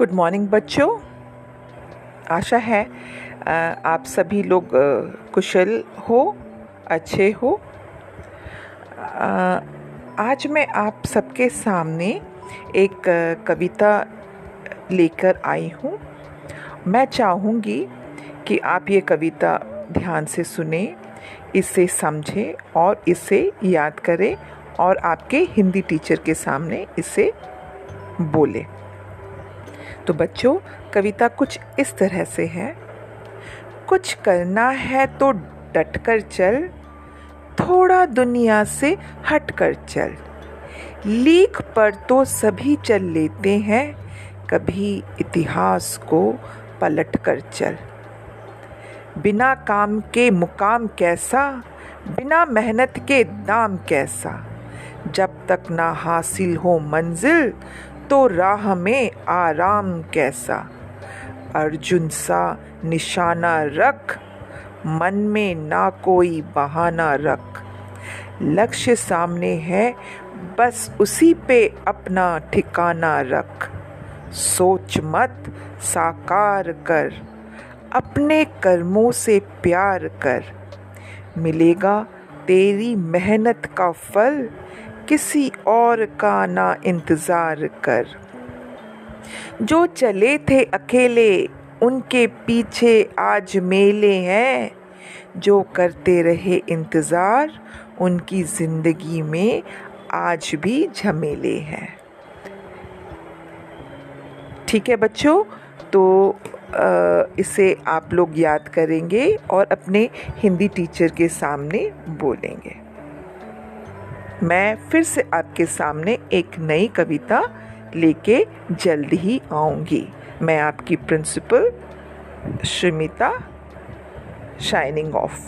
Good morning बच्चों। आशा है आप सभी लोग कुशल हो, अच्छे हो। आज मैं आप सबके सामने एक कविता लेकर आई हूँ। मैं चाहूँगी कि आप ये कविता ध्यान से सुने, इसे समझें और इसे याद करें और आपके हिंदी टीचर के सामने इसे बोलें। तो बच्चों, कविता कुछ इस तरह से है। कुछ करना है तो डट कर चल, थोड़ा दुनिया से हट कर चल। लीक पर तो सभी चल लेते हैं, कभी इतिहास को पलट कर चल। बिना काम के मुकाम कैसा, बिना मेहनत के दाम कैसा? जब तक ना हासिल हो मंजिल तो राह में आराम कैसा? अर्जुन सा निशाना रख, मन में ना कोई बहाना रख। लक्ष्य सामने है, बस उसी पे अपना ठिकाना रख। सोच मत, साकार कर। अपने कर्मों से प्यार कर। मिलेगा तेरी मेहनत का फल किसी और का ना इंतज़ार कर। जो चले थे अकेले, उनके पीछे आज मेले हैं। जो करते रहे इंतज़ार, उनकी ज़िंदगी में आज भी झमेले हैं। ठीक है बच्चों तो इसे आप लोग याद करेंगे और अपने हिंदी टीचर के सामने बोलेंगे। मैं फिर से आपके सामने एक नई कविता लेके जल्द ही आऊँगी। मैं आपकी प्रिंसिपल श्रीमिता शाइनिंग ऑफ़